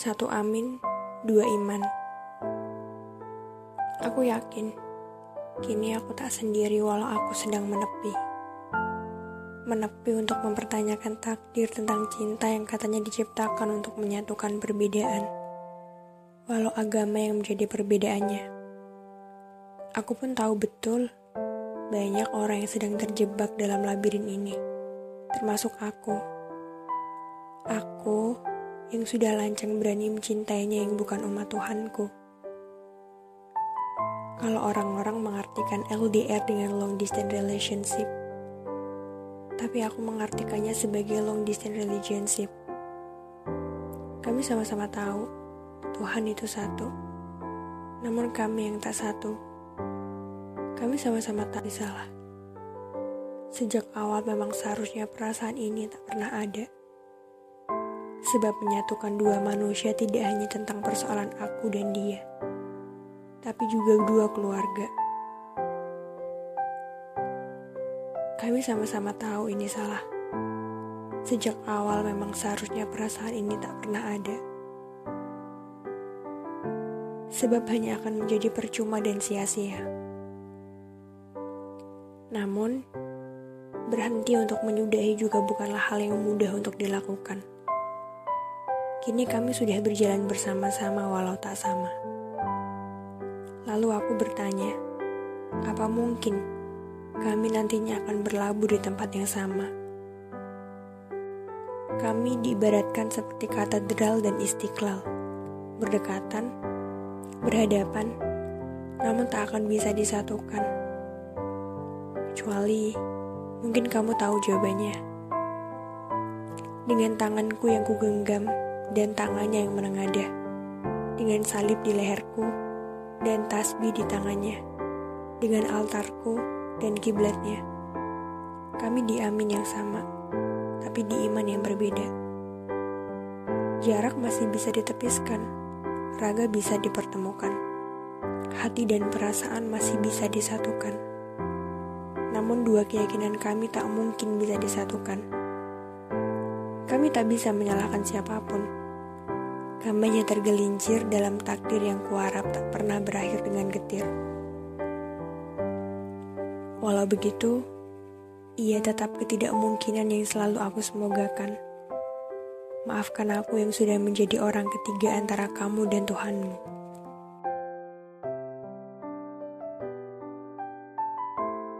Satu amin, dua iman. Aku yakin, kini aku tak sendiri walau aku sedang menepi. Menepi untuk mempertanyakan takdir tentang cinta yang katanya diciptakan untuk menyatukan perbedaan. Walau agama yang menjadi perbedaannya. Aku pun tahu betul, banyak orang yang sedang terjebak dalam labirin ini. Termasuk aku. Aku yang sudah lancang berani mencintainya yang bukan umat Tuhanku. Kalau orang-orang mengartikan LDR dengan long distance relationship, tapi aku mengartikannya sebagai long distance relationship. Kami sama-sama tahu Tuhan itu satu, namun kami yang tak satu. Kami sama-sama tak salah. Sejak awal memang seharusnya perasaan ini tak pernah ada. Sebab menyatukan dua manusia tidak hanya tentang persoalan aku dan dia, tapi juga dua keluarga. Kami sama-sama tahu ini salah. Sejak awal memang seharusnya perasaan ini tak pernah ada. Sebab hanya akan menjadi percuma dan sia-sia. Namun, berhenti untuk menyudahi juga bukanlah hal yang mudah untuk dilakukan. Kini kami sudah berjalan bersama-sama walau tak sama. Lalu aku bertanya, apa mungkin kami nantinya akan berlabuh di tempat yang sama? Kami diibaratkan seperti katedral dan istiqlal, berdekatan, berhadapan, namun tak akan bisa disatukan. Kecuali mungkin kamu tahu jawabannya. Dengan tanganku yang kugenggam, dan tangannya yang menengadah, dengan salib di leherku dan tasbih di tangannya, dengan altarku dan kiblatnya. Kami di amin yang sama, tapi di iman yang berbeda. Jarak masih bisa ditepiskan, raga bisa dipertemukan, hati dan perasaan masih bisa disatukan. Namun dua keyakinan kami tak mungkin bisa disatukan. Kami tak bisa menyalahkan siapa pun kami hanya tergelincir dalam takdir yang kuharap tak pernah berakhir dengan getir. Walau begitu, ia tetap ketidakmungkinan yang selalu aku semogakan. Maafkan aku yang sudah menjadi orang ketiga antara kamu dan Tuhanmu.